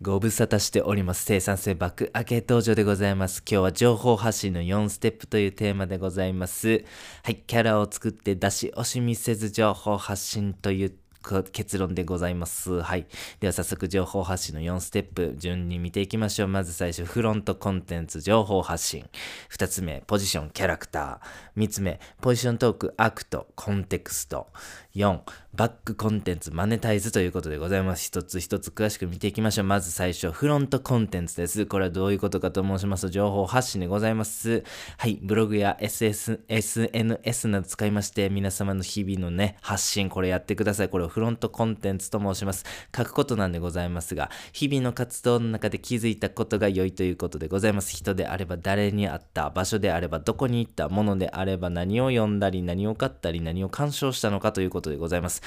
ご無沙汰しております。生産性爆上げ登場でございます。今日は情報発信の4ステップというテーマでございます。はい、キャラを作って出し惜しみせず情報発信という結論でございます。はい。では早速情報発信の4ステップ順に見ていきましょう。まず最初、フロントコンテンツ情報発信。2つ目、ポジションキャラクター。3つ目、ポジショントークアクトコンテクスト。4、バックコンテンツマネタイズということでございます。一つ一つ詳しく見ていきましょう。まず最初、フロントコンテンツです。これはどういうことかと申しますと、情報発信でございます。はい、ブログや ssns など使いまして、皆様の日々のね、発信、これやってください。これをフロントコンテンツと申します。書くことなんでございますが、日々の活動の中で気づいたことが良いということでございます。人であれば誰に会った、場所であればどこに行った、ものであれば何を読んだり、何を買ったり、何を鑑賞したのかということでございます。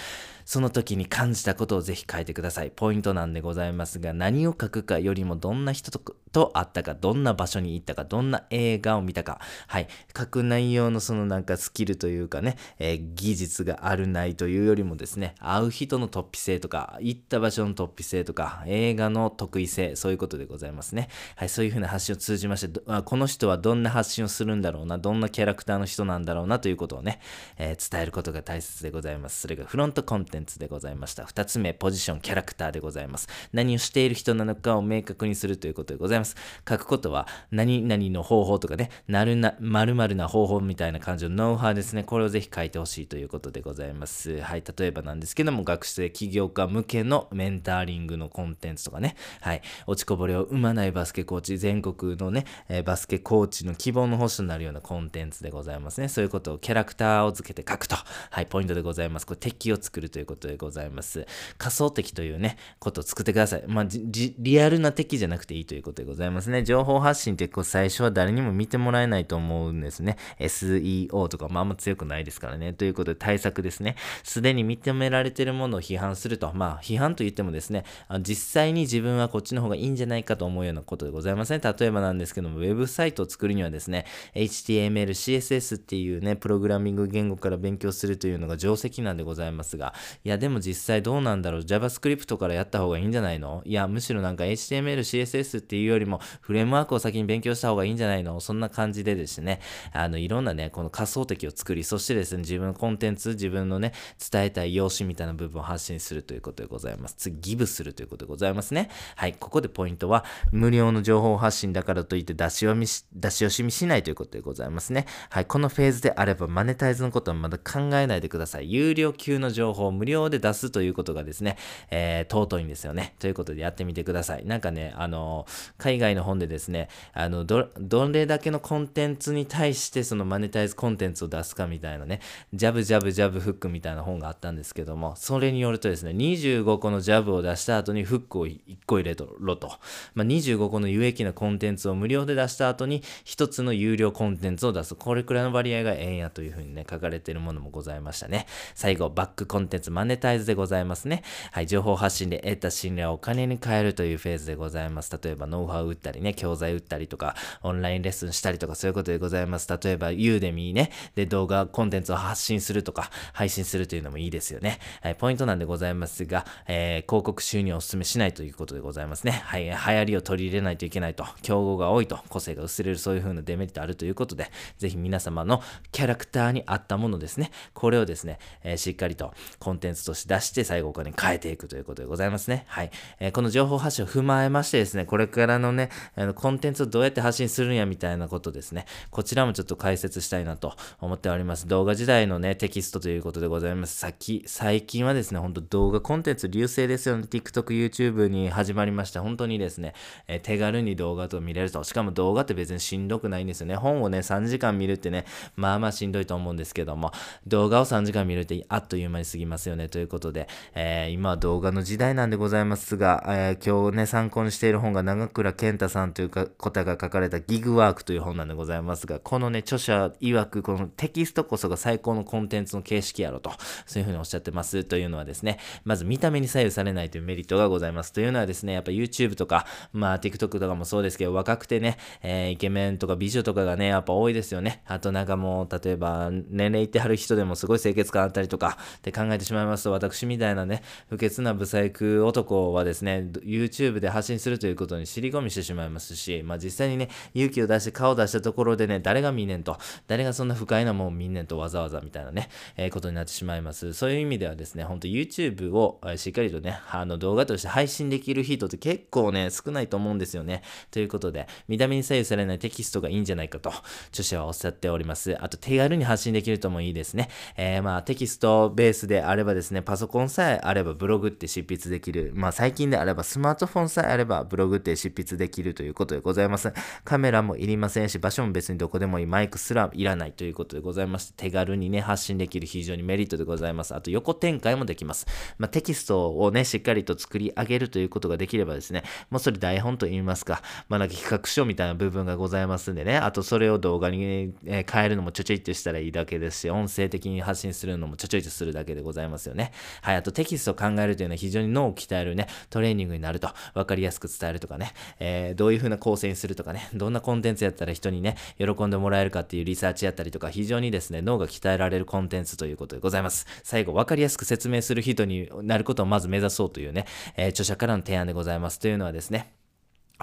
その時に感じたことをぜひ書いてください。ポイントなんでございますが、何を書くかよりもどんな人とと会ったか、どんな場所に行ったか、どんな映画を見たか、はい、書く内容のそのなんかスキルというかね、えー技術があるないというよりもですね、会う人の突飛性とか、行った場所の突飛性とか、映画の得意性、そういうことでございますね。はい、そういうふうな発信を通じまして、あこの人はどんな発信をするんだろうな、どんなキャラクターの人なんだろうなということをね、えー伝えることが大切でございます。それがフロントコンテンツでございました。二つ目、ポジション、キャラクターでございます。何をしている人なのかを明確にするということでございます。書くことは、何々の方法とかね、なるな、〇〇な方法みたいな感じのノウハウですね。これをぜひ書いてほしいということでございます。はい、例えばなんですけども、学生起業家向けのメンターリングのコンテンツとかね、はい、落ちこぼれを生まないバスケコーチ、全国のね、えバスケコーチの希望の星となるようなコンテンツでございますね。そういうことをキャラクターをつけて書くと、はい、ポイントでございます。これ敵を作るということでございます。仮想敵というね、ことを作ってください。まあ、リアルな敵じゃなくていいということでございますございますね。情報発信ってこう最初は誰にも見てもらえないと思うんですね。SEO とかもあんま強くないですからね。ということで対策ですね。すでに認められてるものを批判すると。まあ、批判と言ってもですね、あ実際に自分はこっちの方がいいんじゃないかと思うようなことでございますね。例えばなんですけども、ウェブサイトを作るにはですね、HTML、CSS っていうね、プログラミング言語から勉強するというのが定石なんでございますが、いや、でも実際どうなんだろう ?JavaScript からやった方がいいんじゃないの？いや、むしろなんか HTML、CSS っていうよりりも、フレームワークを先に勉強した方がいいんじゃないの？そんな感じでですね、あの、いろんなね、この仮想敵を作り、そしてですね、自分のコンテンツ、自分のね、伝えたい用紙みたいな部分を発信するということでございます。次、ギブするということでございますね。はい、ここでポイントは、無料の情報発信だからといって出し読みし、出し惜しみしないということでございますね。はい、このフェーズであれば、マネタイズのことはまだ考えないでください。有料級の情報を無料で出すということがですね、えー、尊いんですよね。ということでやってみてください。なんかね、あの海外の本でですね、あの、ど、どれだけのコンテンツに対してそのマネタイズコンテンツを出すかみたいなね、ジャブジャブジャブフックみたいな本があったんですけども、それによるとですね、25個のジャブを出した後にフックを1個入れとろと。まあ、25個の有益なコンテンツを無料で出した後に1つの有料コンテンツを出す。これくらいの割合がえんやというふうにね、書かれているものもございましたね。最後、バックコンテンツマネタイズでございますね。はい、情報発信で得た信頼をお金に変えるというフェーズでございます。例えば、ノウハウ売ったりね、教材売ったりとか、オンラインレッスンしたりとか、そういうことでございます。例えば、ユーデミーね、で、動画、コンテンツを発信するとか、配信するというのもいいですよね。はい、ポイントなんでございますが、えー広告収入をお勧めしないということでございますね。はい、流行りを取り入れないといけないと、競合が多いと、個性が薄れる、そういう風なデメリットあるということで、ぜひ皆様のキャラクターに合ったものですね、これをですね、えーしっかりとコンテンツとして出して、最後お金変えていくということでございますね。はい。えーこの情報発信を踏まえましてですね、これからのね、あのコンテンツをどうやって発信するんやみたいなことですね、こちらもちょっと解説したいなと思っております。動画時代のね、テキストということでございます。さっき、最近はですね、ほんと動画コンテンツ流星ですよね。TikTok、YouTube に始まりました。本当にですね、えー手軽に動画と見れると。しかも動画って別にしんどくないんですよね。本をね、3時間見るってね、まあまあしんどいと思うんですけども、動画を3時間見るってあっという間に過ぎますよね。ということで、えー今は動画の時代なんでございますが、えー今日ね、参考にしている本が長倉健太さんというか方が書かれたギグワークという本なんでございますが、このね、著者曰く、このテキストこそが最高のコンテンツの形式やろと、そういうふうにおっしゃってますというのはですね、まず見た目に左右されないというメリットがございます。というのはですね、やっぱ YouTube とか、まあ TikTok とかもそうですけど、若くてね、えー、イケメンとか美女とかがね、やっぱ多いですよね。あとなんかもう、例えば年齢いってはる人でもすごい清潔感あったりとかって考えてしまいますと、私みたいなね、不潔なブサイク男はですね、YouTube で発信するということに尻込みしてしまいますし、まあ実際にね、勇気を出して顔を出したところでね、誰が見ねんと、誰がそんな不快なもん見んねんとわざわざみたいなね、えー、ことになってしまいます。そういう意味ではですね、ほんと YouTube をしっかりとね、あの動画として配信できる人って結構ね、少ないと思うんですよね。ということで、見た目に左右されないテキストがいいんじゃないかと、著者はおっしゃっております。あと手軽に発信できるともいいですね。えー、まあテキストベースであればですね、パソコンさえあればブログって執筆できる。まあ最近であればスマートフォンさえあればブログって執筆できるということでございます。カメラもいりませんし、場所も別にどこでもいい。マイクすらいらないということでございまして、手軽にね、発信できる非常にメリットでございます。あと横展開もできます。まあテキストをね、しっかりと作り上げるということができればですね、もうそれ台本と言いますか、まあなんか企画書みたいな部分がございますんでね、あとそれを動画に、え変えるのもちょちょいってしたらいいだけですし、音声的に発信するのもちょちょいとするだけでございますよね。はい、あとテキストを考えるというのは非常に脳を鍛えるね、トレーニングになると、分かりやすく伝えるとかね、えー、どういう風な構成にするとかね、どんなコンテンツやったら人にね、喜んでもらえるかっていうリサーチやったりとか、非常にですね、脳が鍛えられるコンテンツということでございます。最後、分かりやすく説明する人になることをまず目指そうというね、えー、著者からの提案でございます。というのはですね、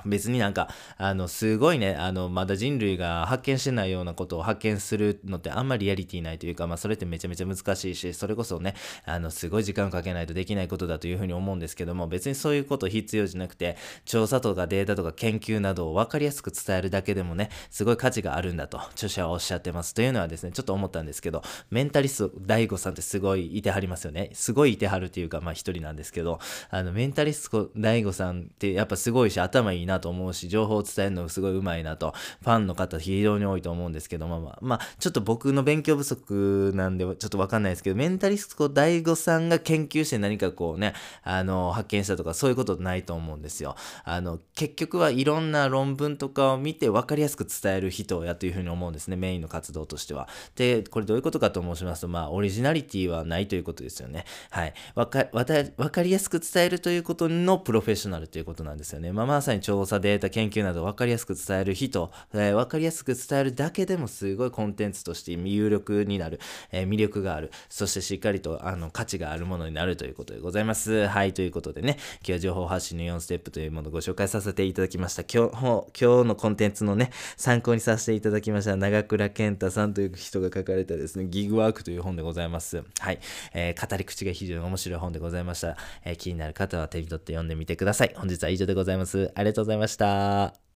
別になんか、あの、すごいね、あの、まだ人類が発見してないようなことを発見するのってあんまりリアリティないというか、まあ、それってめちゃめちゃ難しいし、それこそね、あの、すごい時間をかけないとできないことだというふうに思うんですけども、別にそういうこと必要じゃなくて、調査とかデータとか研究などを分かりやすく伝えるだけでもね、すごい価値があるんだと、著者はおっしゃってます。というのはですね、ちょっと思ったんですけど、メンタリスト DAIGO さんってすごいいてはりますよね。すごいいてはるっていうか、まあ一人なんですけど、あの、メンタリスト DAIGO さんってやっぱすごいし、頭いいなと思うし、情報を伝えるのすごいうまいなと、ファンの方非常に多いと思うんですけども、まあ、まあ、ちょっと僕の勉強不足なんで、ちょっとわかんないですけど、メンタリスト大悟さんが研究して何かこうね、あの、発見したとか、そういうことないと思うんですよ。あの、結局はいろんな論文とかを見て分かりやすく伝える人やというふうに思うんですね、メインの活動としては。で、これどういうことかと申しますと、まあ、オリジナリティはないということですよね。はい。わか、わた、わかりやすく伝えるということのプロフェッショナルということなんですよね。まあ、まさに調査データ研究など分かりやすく伝える人、えー、分かりやすく伝えるだけでもすごいコンテンツとして有力になる、えー、魅力がある、そしてしっかりとあの価値があるものになるということでございます。はい、ということでね、今日は情報発信の4ステップというものをご紹介させていただきました。今日、今日のコンテンツのね、参考にさせていただきました長倉健太さんという人が書かれたですね、ギグワークという本でございます。はい、えー、語り口が非常に面白い本でございました。え、気になる方は手に取って読んでみてください。本日は以上でございます。ありがとうございますございました。